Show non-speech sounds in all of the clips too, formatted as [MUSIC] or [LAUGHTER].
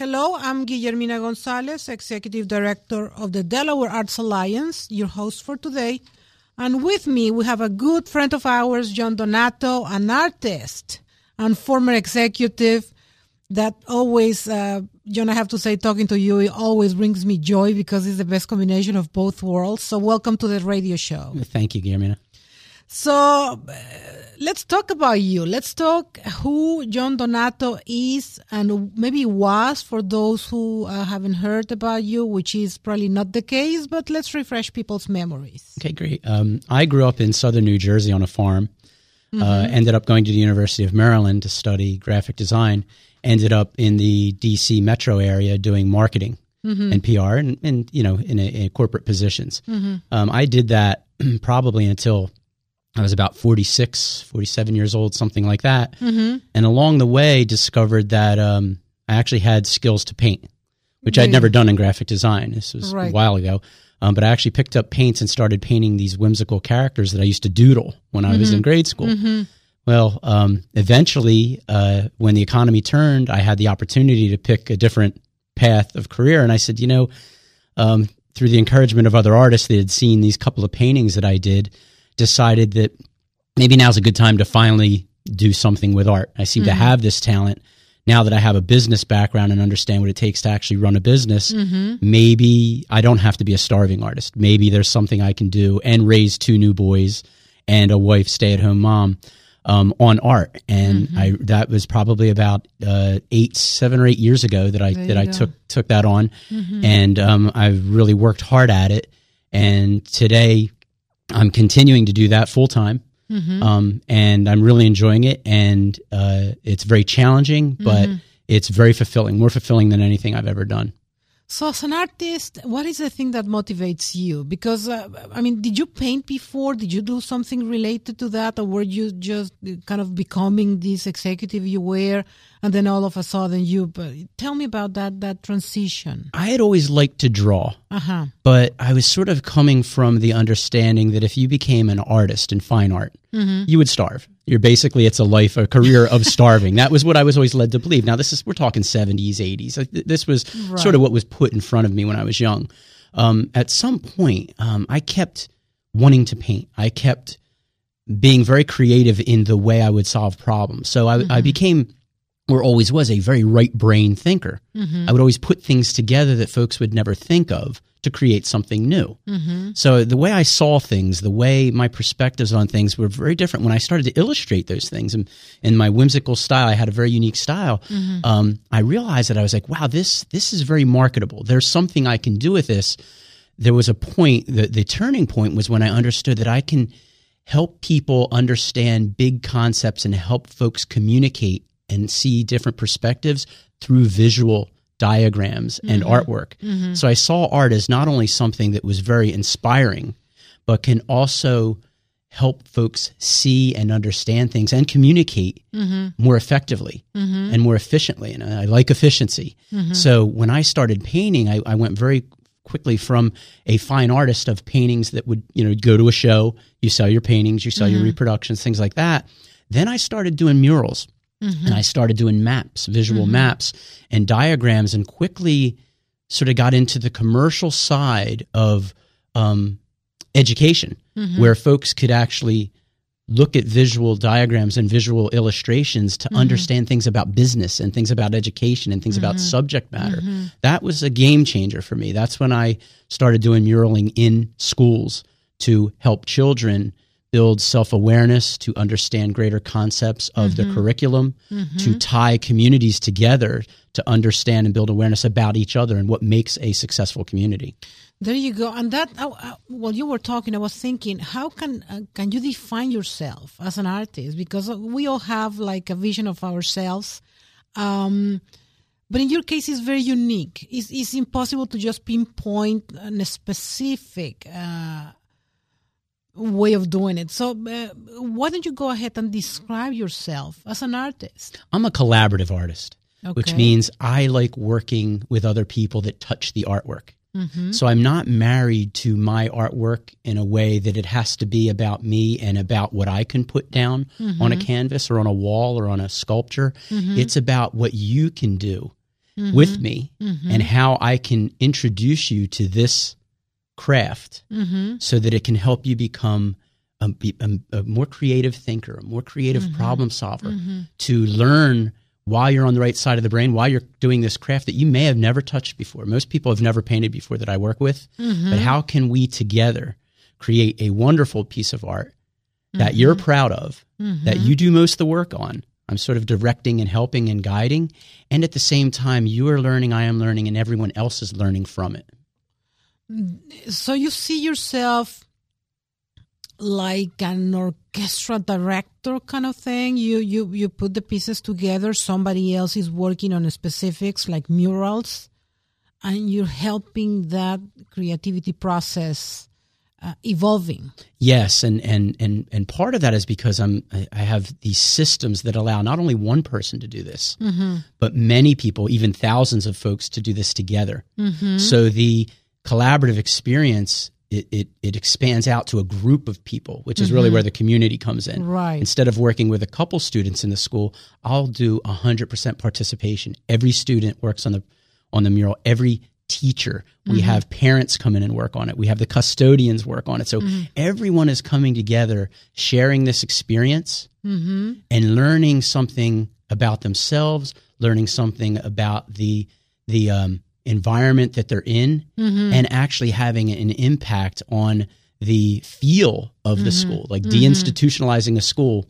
Hello, I'm Guillermina Gonzalez, Executive Director of the Delaware Arts Alliance, your host for today. And with me, we have a good friend of ours, John Donato, an artist and former executive that always, uh, John, I have to say, talking to you, it always brings me joy because it's the best combination of both worlds. So welcome to the radio show. Thank you, Guillermina. So uh, let's talk about you. Let's talk who John Donato is and maybe was for those who uh, haven't heard about you, which is probably not the case, but let's refresh people's memories. Okay, great. Um, I grew up in southern New Jersey on a farm. Uh, mm-hmm. Uh, ended up going to the University of Maryland to study graphic design. Ended up in the DC metro area doing marketing mm-hmm. and PR and, and, you know, in, a, in corporate positions. Mm-hmm. Um, I did that [CLEARS THROAT] probably until I was about 46, 47 years old, something like that. Mm-hmm. And along the way, discovered that um, I actually had skills to paint, which I'd never done in graphic design. This was right. a while ago. Um, but I actually picked up paints and started painting these whimsical characters that I used to doodle when I mm-hmm. was in grade school. Mm-hmm. Well, um, eventually, uh, when the economy turned, I had the opportunity to pick a different path of career. And I said, you know, um, through the encouragement of other artists that had seen these couple of paintings that I did, decided that maybe now's a good time to finally do something with art. I seem mm-hmm. to have this talent. Now that I have a business background and understand what it takes to actually run a business, mm-hmm. maybe I don't have to be a starving artist. Maybe there's something I can do and raise two new boys and a wife, stay at home mom. Um, on art, and mm-hmm. I that was probably about uh, eight, seven or eight years ago that I that I go. took took that on, mm-hmm. and um, I've really worked hard at it. And today, I'm continuing to do that full time. Mm-hmm. Um, and I'm really enjoying it. And uh, it's very challenging, but mm-hmm. it's very fulfilling, more fulfilling than anything I've ever done. So, as an artist, what is the thing that motivates you? Because, uh, I mean, did you paint before? Did you do something related to that? Or were you just kind of becoming this executive you were? And then all of a sudden you, tell me about that, that transition. I had always liked to draw. Uh-huh. But I was sort of coming from the understanding that if you became an artist in fine art, mm-hmm. you would starve. You're basically it's a life, a career of [LAUGHS] starving. that was what I was always led to believe. Now this is we're talking 70s, 80s. This was right. sort of what was put in front of me when I was young. Um, at some point, um, I kept wanting to paint. I kept being very creative in the way I would solve problems. So I, mm-hmm. I became or always was a very right brain thinker. Mm-hmm. I would always put things together that folks would never think of to create something new. Mm-hmm. So the way I saw things, the way my perspectives on things were very different when I started to illustrate those things. And in my whimsical style, I had a very unique style. Mm-hmm. Um, I realized that I was like, wow, this this is very marketable. There's something I can do with this. There was a point. The, the turning point was when I understood that I can help people understand big concepts and help folks communicate and see different perspectives through visual diagrams and mm-hmm. artwork. Mm-hmm. So I saw art as not only something that was very inspiring, but can also help folks see and understand things and communicate mm-hmm. more effectively mm-hmm. and more efficiently. And I like efficiency. Mm-hmm. So when I started painting, I, I, went very quickly from a fine artist of paintings that would, you know, go to a show, you sell your paintings, you sell your mm-hmm. reproductions, things like that. Then I started doing murals. Mm-hmm. And I started doing maps, visual mm-hmm. maps and diagrams, and quickly sort of got into the commercial side of um, education, mm-hmm. where folks could actually look at visual diagrams and visual illustrations to mm-hmm. understand things about business and things about education and things about mm-hmm. subject matter. Mm-hmm. That was a game changer for me. That's when I started doing muraling in schools to help children build self awareness, to understand greater concepts of mm-hmm. the curriculum, mm-hmm. to tie communities together to understand and build awareness about each other and what makes a successful community. There you go. And that, uh, uh, while you were talking, I was thinking, how can uh, can you define yourself as an artist? Because we all have like a vision of ourselves. Um, but in your case, it's very unique. It's, it's impossible to just pinpoint a specific uh, way of doing it. So, uh, why don't you go ahead and describe yourself as an artist? I'm a collaborative artist, okay. which means I like working with other people that touch the artwork. Mm-hmm. So I'm not married to my artwork in a way that it has to be about me and about what I can put down mm-hmm. on a canvas or on a wall or on a sculpture. Mm-hmm. It's about what you can do mm-hmm. with me mm-hmm. and how I can introduce you to this craft mm-hmm. so that it can help you become a, a, a more creative thinker, a more creative mm-hmm. problem solver, mm-hmm. to learn while you're on the right side of the brain, while you're doing this craft that you may have never touched before. Most people have never painted before that I work with. Mm-hmm. But how can we together create a wonderful piece of art that you're proud of, that you do most of the work on? I'm sort of directing and helping and guiding. And at the same time, you are learning, I am learning, and everyone else is learning from it. So you see yourself like an orchestra director kind of thing. You you you put the pieces together. Somebody else is working on specifics like murals, and you're helping that creativity process uh, evolving. Yes, and and and and part of that is because I'm I have these systems that allow not only one person to do this, mm-hmm. but many people, even thousands of folks, to do this together. Mm-hmm. So the collaborative experience it, it, it expands out to a group of people, which is mm-hmm. really where the community comes in. Right. Instead of working with a couple students in the school, I'll do 100% participation. Every student works on the on the mural. Every teacher. We mm-hmm. have parents come in and work on it. We have the custodians work on it. So mm-hmm. everyone is coming together, sharing this experience mm-hmm. and learning something about themselves, learning something about the the um, environment that they're in mm-hmm. and actually having an impact on the feel of mm-hmm. the school, like mm-hmm. deinstitutionalizing a school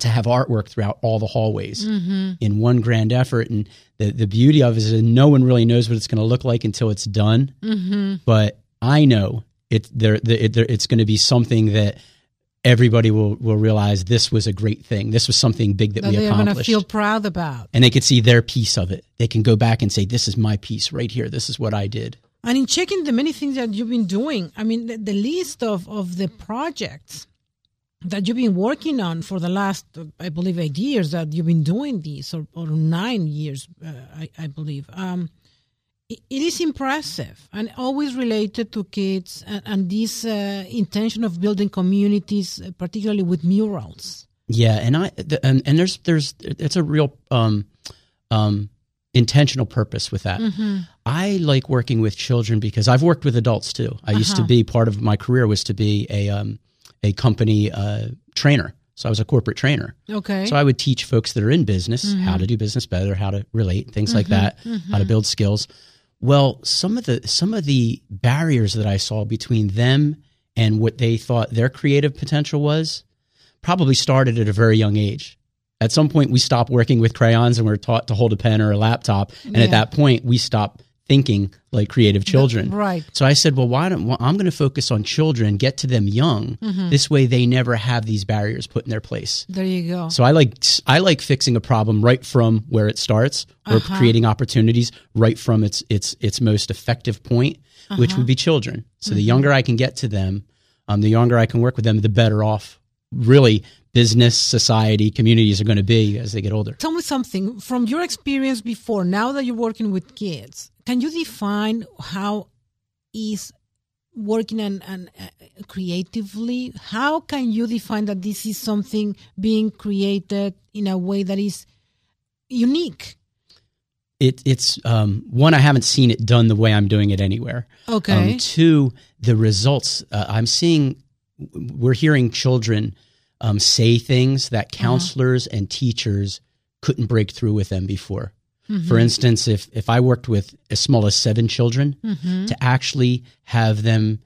to have artwork throughout all the hallways mm-hmm. in one grand effort. And the, the beauty of it is that no one really knows what it's going to look like until it's done. Mm-hmm. But I know it, there, it, it's going to be something that everybody will, will realize this was a great thing. This was something big that, that we they're accomplished. going to feel proud about. And they could see their piece of it. They can go back and say, this is my piece right here. This is what I did. And in checking the many things that you've been doing, I mean, the, the list of, of the projects that you've been working on for the last, I believe, eight years that you've been doing these, or, or nine years, uh, I, I, believe. Um, it is impressive and always related to kids and, and this uh, intention of building communities, uh, particularly with murals. Yeah, and I the, and, and there's there's it's a real um, um, intentional purpose with that. Mm-hmm. I like working with children because I've worked with adults too. I uh-huh. used to uh-huh. be part of my career was to be a um, a company uh, trainer. So I was a corporate trainer. Okay. So I would teach folks that are in business mm-hmm. how to do business better, how to relate, things mm-hmm. like that, how to mm-hmm. build skills. Well, some of the some of the barriers that I saw between them and what they thought their creative potential was probably started at a very young age. At some point, we stopped working with crayons and we are taught to hold a pen or a laptop. And yeah. at that point, we stopped thinking like creative children. Right. So I said, well, why don't well, I'm going to focus on children, get to them young. Mm-hmm. This way, they never have these barriers put in their place. There you go. So I like I like fixing a problem right from where it starts, or uh-huh. creating opportunities right from its its its most effective point, uh-huh. which would be children. So mm-hmm. the younger I can get to them, um, the younger I can work with them, the better off. Really, business, society, communities are going to be as they get older. Tell me something from your experience before. Now that you're working with kids, can you define how is working and, and uh, creatively? How can you define that this is something being created in a way that is unique? It, it's um, one I haven't seen it done the way I'm doing it anywhere. Okay. Um, two, the results uh, I'm seeing. We're hearing children um, say things that uh-huh. counselors uh-huh. and teachers couldn't break through with them before. Mm-hmm. For instance, if if I worked with as small as seven children, mm-hmm. to actually have them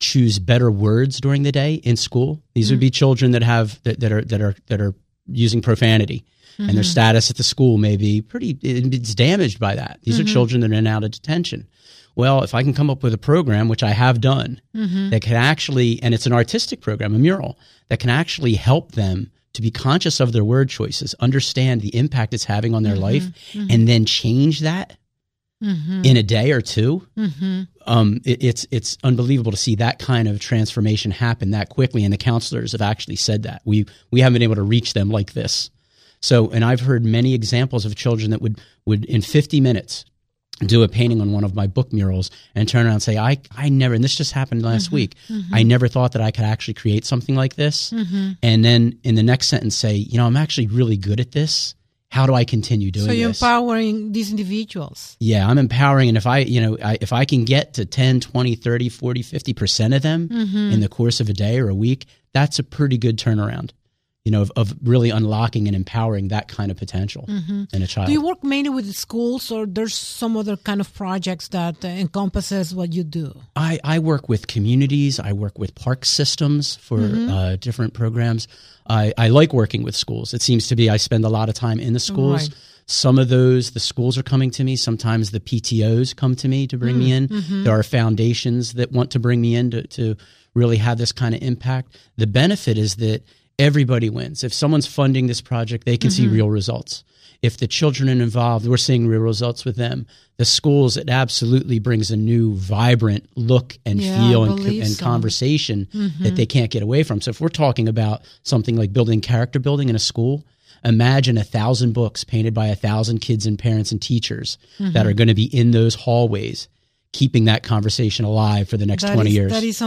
choose better words during the day in school, these mm-hmm. would be mm. children that have that, that are that are that are using profanity. And their mm-hmm. status at the school may be pretty, it's damaged by that. These are mm-hmm. children that are in and out of detention. Well, if I can come up with a program, which I have done, mm-hmm. that can actually, and it's an artistic program, a mural, that can actually help them to be conscious of their word choices, understand the impact it's having on their mm-hmm, life, mm-hmm. and then change that mm-hmm. in a day or 2 mm-hmm. um, it, it's it's unbelievable to see that kind of transformation happen that quickly. And the counselors have actually said that we we haven't been able to reach them like this. So, and I've heard many examples of children that would would in 50 minutes do a painting on one of my book murals and turn around and say, I, I never, and this just happened last mm-hmm, week, mm-hmm. I never thought that I could actually create something like this. Mm-hmm. And then in the next sentence say, you know, I'm actually really good at this. how do I continue doing so you're this? empowering these individuals. Yeah, I'm empowering. And if I, you know, I, if I can get to 10, 20, 30, 40, 50% of them mm-hmm. in the course of a day or a week, that's a pretty good turnaround you know, of, of, really unlocking and empowering that kind of potential mm-hmm. in a child. Do you work mainly with schools, or there's some other kind of projects that uh, encompasses what you do? I, I work with communities. I work with park systems for mm-hmm. uh, different programs. I, I like working with schools. It seems to be I spend a lot of time in the schools. Right. Some of those, the schools are coming to me. Sometimes the PTOs come to me to bring mm-hmm. me in. There are foundations that want to bring me in to, to really have this kind of impact. The benefit is that everybody wins. If someone's funding this project, they can mm-hmm. see real results. If the children are involved, we're seeing real results with them. The schools, it absolutely brings a new, vibrant look and yeah, feel and, and so. conversation mm-hmm. that they can't get away from. So, if we're talking about something like building character building in a school, imagine a thousand books painted by a thousand kids and parents and teachers mm-hmm. that are going to be in those hallways keeping that conversation alive for the next that 20 is, years. That is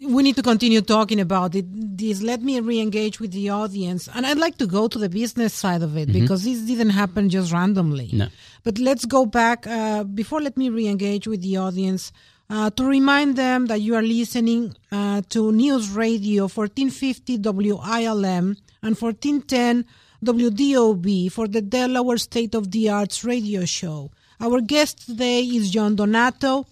we need to continue talking about it. This let me re-engage with the audience, and I'd like to go to the business side of it mm-hmm. because this didn't happen just randomly. No. But let's go back uh, before. Let me re-engage with the audience uh, to remind them that you are listening uh, to News Radio 1450 WILM and 1410 WDOV for the Delaware State of the Arts radio show. Our guest today is John Donato,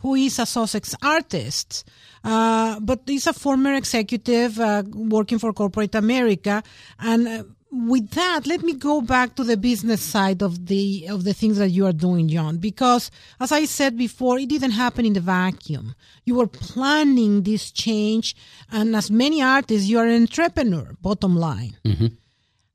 who is a Sussex artist. Uh, but he's a former executive uh, working for corporate America. And uh, with that, let me go back to the business side of the of the things that you are doing, John. Because as I said before, it didn't happen in the vacuum. You were planning this change, and as many artists, you are an entrepreneur. Bottom line. Mm-hmm.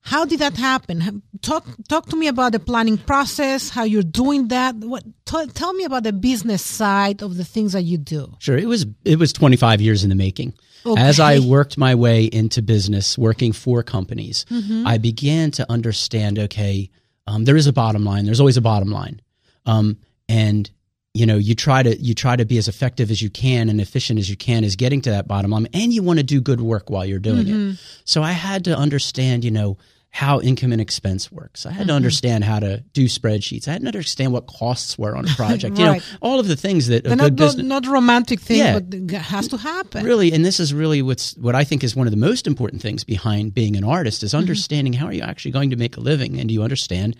How did that happen? Talk talk to me about the planning process, how you're doing that. What t- tell me about the business side of the things that you do. Sure, it was it was 25 years in the making. Okay. As I worked my way into business, working for companies, mm-hmm. I began to understand. Okay, um, there is a bottom line. There's always a bottom line, um, and you know you try to you try to be as effective as you can and efficient as you can as getting to that bottom line, and you want to do good work while you're doing mm-hmm. it. So I had to understand. You know how income and expense works. I had mm-hmm. to understand how to do spreadsheets. I had to understand what costs were on a [LAUGHS] project. right. You know, all of the things that a good not, business, not romantic thing, yeah, but it has to happen. Really, and this is really what's what I think is one of the most important things behind being an artist is mm-hmm. understanding mm-hmm. how are you actually going to make a living, and do you understand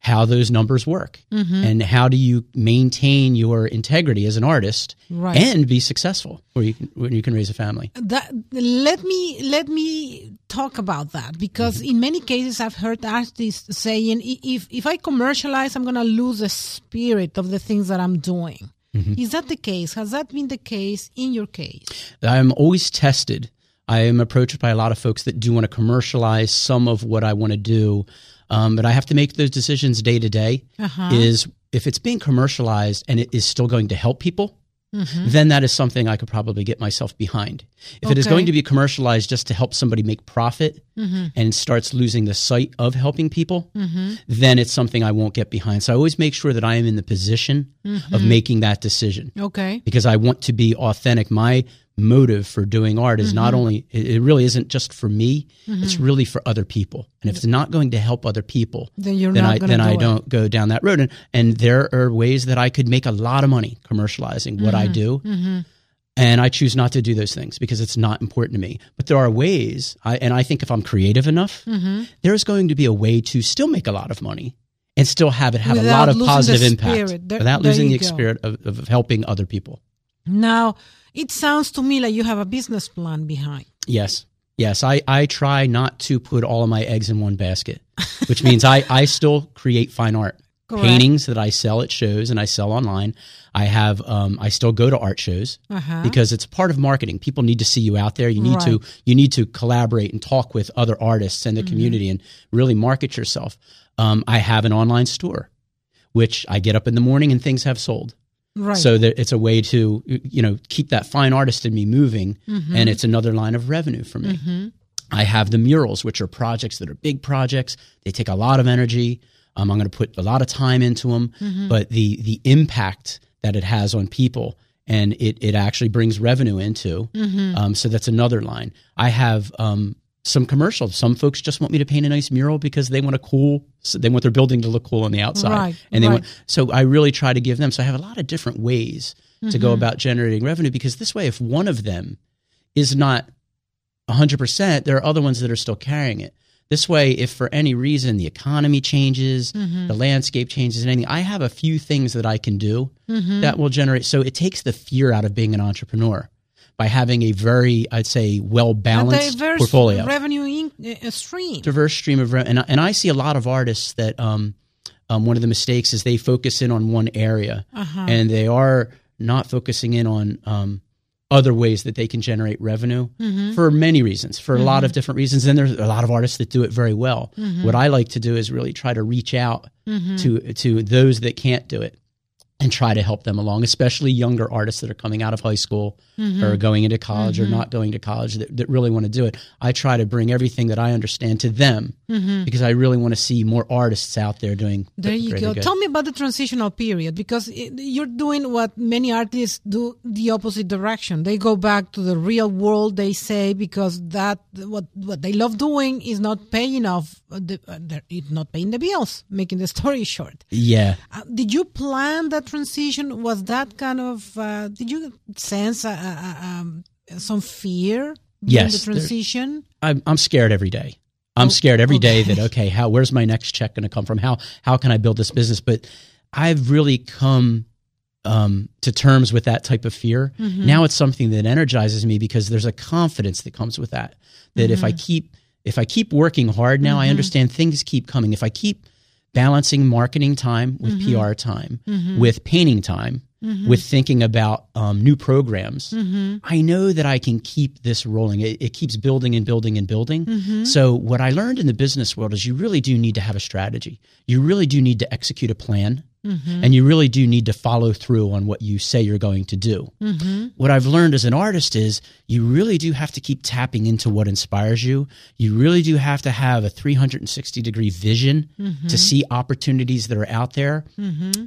how those numbers work mm-hmm. and how do you maintain your integrity as an artist right. and be successful where you can where you can raise a family that, let me let me talk about that because mm-hmm. in many cases i've heard artists saying if if i commercialize i'm going to lose the spirit of the things that i'm doing mm-hmm. is that the case has that been the case in your case i'm always tested i am approached by a lot of folks that do want to commercialize some of what i want to do um, but I have to make those decisions day to day. Uh-huh. Is if it's being commercialized and it is still going to help people, mm-hmm. then that is something I could probably get myself behind. If okay. it is going to be commercialized just to help somebody make profit mm-hmm. and starts losing the sight of helping people, mm-hmm. then it's something I won't get behind. So I always make sure that I am in the position of mm-hmm. making that decision. Okay. Because I want to be authentic. My motive for doing art is mm-hmm. not only it really isn't just for me mm-hmm. it's really for other people and if it's not going to help other people then you're then not I then do I don't go down that road and, and there are ways that I could make a lot of money commercializing what I mm-hmm. do mm-hmm. and I choose not to do those things because it's not important to me but there are ways I, and I think if I'm creative enough mm-hmm. there's going to be a way to still make a lot of money and still have it have without a lot of positive impact there, without losing the spirit of, of helping other people now it sounds to me like you have a business plan behind. Yes. Yes, I, I try not to put all of my eggs in one basket, [LAUGHS] which means I, I still create fine art. Correct. Paintings that I sell at shows and I sell online. I have um, I still go to art shows uh-huh. because it's part of marketing. People need to see you out there. You need right. to you need to collaborate and talk with other artists and the mm-hmm. community and really market yourself. Um, I have an online store, which I get up in the morning and things have sold. Right. So that it's a way to you know keep that fine artist in me moving, mm-hmm. and it's another line of revenue for me. Mm-hmm. I have the murals, which are projects that are big projects. They take a lot of energy. Um, I'm going to put a lot of time into them, mm-hmm. but the the impact that it has on people and it it actually brings revenue into. Mm-hmm. Um, so that's another line. I have um, some commercials. Some folks just want me to paint a nice mural because they want a cool, they want their building to look cool on the outside. Right, and they right. want, so I really try to give them. So I have a lot of different ways to Mm-hmm. go about generating revenue because this way, if one of them is not 100%, there are other ones that are still carrying it. This way, if for any reason the economy changes, Mm-hmm. the landscape changes, and anything, I have a few things that I can do Mm-hmm. that will generate. So it takes the fear out of being an entrepreneur by having a very, I'd say, well balanced diverse portfolio revenue in, uh, stream. diverse stream of revenue. And, I- and I see a lot of artists that um, um, one of the mistakes is they focus in on one area Uh-huh. and they are not focusing in on um, other ways that they can generate revenue Mm-hmm. for many reasons, for a lot of different reasons. And there's a lot of artists that do it very well. Mm-hmm. What I like to do is really try to reach out to to those that can't do it and try to help them along, especially younger artists that are coming out of high school Mm-hmm. or going into college or not going to college that, that really want to do it. I try to bring everything that I understand to them because I really want to see more artists out there doing. Mm-hmm. There you go. good. Tell me about the transitional period because it, you're doing what many artists do the opposite direction. They go back to the real world, they say, because that what what they love doing is not paying off. The, uh, not paying the bills. Making the story [LAUGHS] short. Yeah. Uh, did you plan that transition? Was that kind of? Uh, did you sense uh, uh, um, some fear Yes, the transition? I'm, I'm scared every day. Oh, I'm scared every day that okay, how where's my next check going to come from? How how can I build this business? But I've really come um, to terms with that type of fear. Mm-hmm. Now it's something that energizes me because there's a confidence that comes with that. That if I Mm-hmm. keep if I keep working hard now, I understand things keep coming. If I keep balancing marketing time with Mm-hmm. PR time, with painting time, with thinking about um, new programs, Mm-hmm. I know that I can keep this rolling. It, it keeps building and building and building. Mm-hmm. So, what I learned in the business world is you really do need to have a strategy. You really do need to execute a plan. Mm-hmm. And you really do need to follow through on what you say you're going to do. Mm-hmm. What I've learned as an artist is you really do have to keep tapping into what inspires you. You really do have to have a 360 degree vision Mm-hmm. to see opportunities that are out there.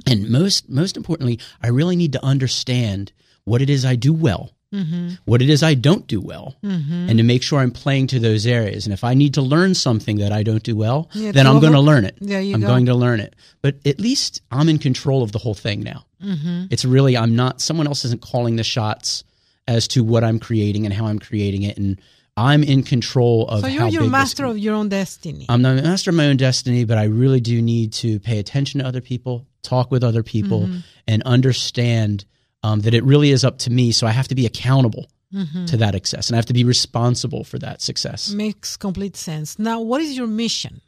And most, most importantly, I really need to understand what it is I do well, Mm-hmm. what it is I don't do well, and to make sure I'm playing to those areas. And if I need to learn something that I don't do well, Yeah, then I'm going to learn it. There you I'm go. going to learn it. But at least I'm in control of the whole thing now. Mm-hmm. It's really, I'm not, someone else isn't calling the shots as to what I'm creating and how I'm creating it. And I'm in control of So how you're your master of your own destiny. I'm the master of my own destiny, but I really do need to pay attention to other people, talk with other people, Mm-hmm. and understand um, that it really is up to me. So I have to be accountable Mm-hmm. to that success, and I have to be responsible for that success. Makes complete sense. Now, what is your mission?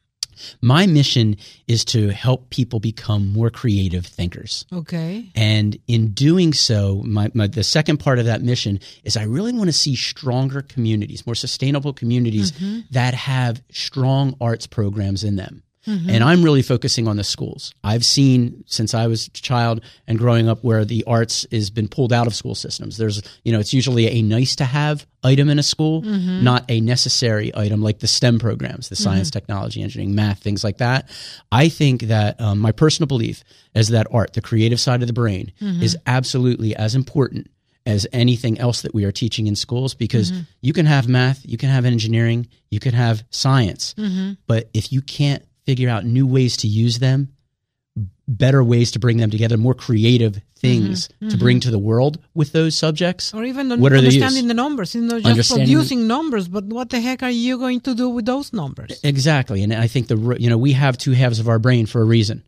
My mission is to help people become more creative thinkers. Okay. And in doing so, my, my the second part of that mission is I really want to see stronger communities, more sustainable communities that have strong arts programs in them. Mm-hmm. And I'm really focusing on the schools. I've seen since I was a child and growing up where the arts has been pulled out of school systems. There's, you know, it's usually a nice to have item in a school, mm-hmm. not a necessary item like the STEM programs, the science, mm-hmm. technology, engineering, math, things like that. I think that um, my personal belief is that art, the creative side of the brain, is absolutely as important as anything else that we are teaching in schools because you can have math, you can have engineering, you can have science, but if you can't figure out new ways to use them, better ways to bring them together, more creative things to bring to the world with those subjects. Or even What understanding the numbers. It's not just producing numbers, but what the heck are you going to do with those numbers? Exactly, and I think the you know we have two halves of our brain for a reason.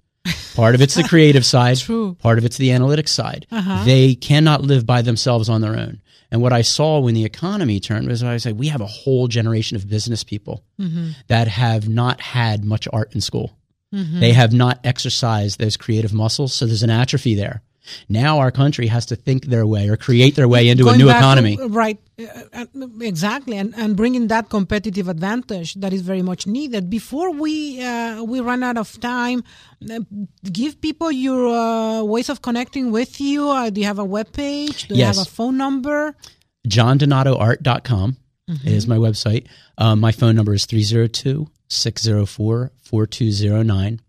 Part of it's the [LAUGHS] creative side. True. Part of it's the analytic side. Uh-huh. They cannot live by themselves on their own. And what I saw when the economy turned was I said we have a whole generation of business people Mm-hmm. that have not had much art in school. They have not exercised those creative muscles, so there's an atrophy there. Now our country has to think their way or create their way into a new back economy. right. Uh, uh, exactly. And, and bringing that competitive advantage that is very much needed. Before we, uh, we run out of time, uh, give people your uh, ways of connecting with you. Uh, do you have a web page? Do you have a phone number? johndonatoart.com is my website. Um, my phone number is 302 604 4209.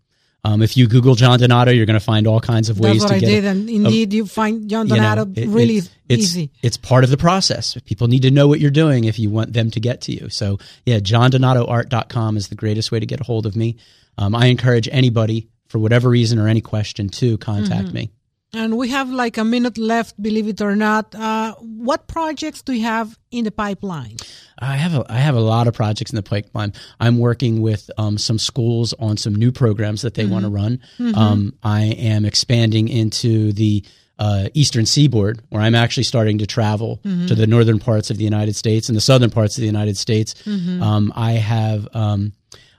Um, if you Google John Donato, you're going to find all kinds of ways That's what to I get. did, and indeed, you find John Donato you know, it- really it's, it's, easy. It's part of the process. People need to know what you're doing if you want them to get to you. So yeah, johndonatoart.com is the greatest way to get a hold of me. Um, I encourage anybody for whatever reason or any question to contact Mm-hmm. me. And we have like a minute left, believe it or not. Uh, what projects do you have in the pipeline? I have a I have a lot of projects in the pipeline. I'm working with um, some schools on some new programs that they want to run. Um, I am expanding into the uh, Eastern Seaboard, where I'm actually starting to travel to the northern parts of the United States and the southern parts of the United States. Um, I have. Um,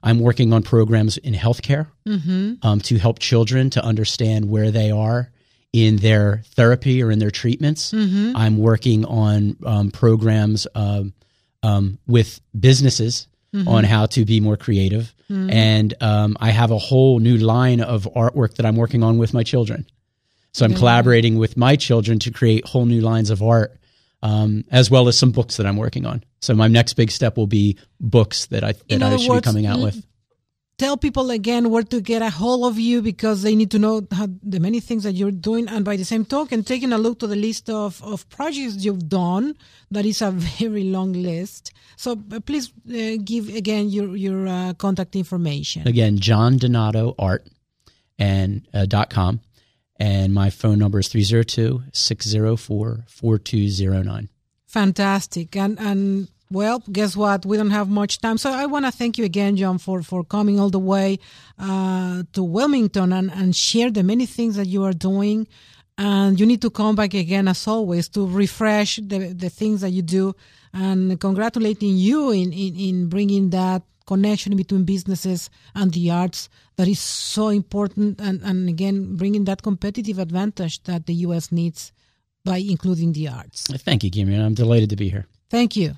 I'm working on programs in healthcare um, to help children to understand where they are in their therapy or in their treatments. I'm working on um, programs um, um, with businesses on how to be more creative. And um, I have a whole new line of artwork that I'm working on with my children. So I'm collaborating with my children to create whole new lines of art, um, as well as some books that I'm working on. So my next big step will be books that I that I should be coming out with. Tell people again where to get a hold of you because they need to know how, the many things that you're doing. And by the same token, taking a look to the list of, of projects you've done, that is a [LAUGHS] very long list. So uh, please uh, give again your, your uh, contact information. Again, John Donato Art and uh, dot com. And my phone number is 302 604 4209. Fantastic. And and well, guess what? We don't have much time. So I want to thank you again, John, for, for coming all the way uh, to Wilmington and, and share the many things that you are doing. And you need to come back again, as always, to refresh the, the things that you do. And congratulating you in, in, in bringing that connection between businesses and the arts that is so important. And, and again, bringing that competitive advantage that the U.S. needs by including the arts. Thank you, Kimmy. I'm delighted to be here. Thank you.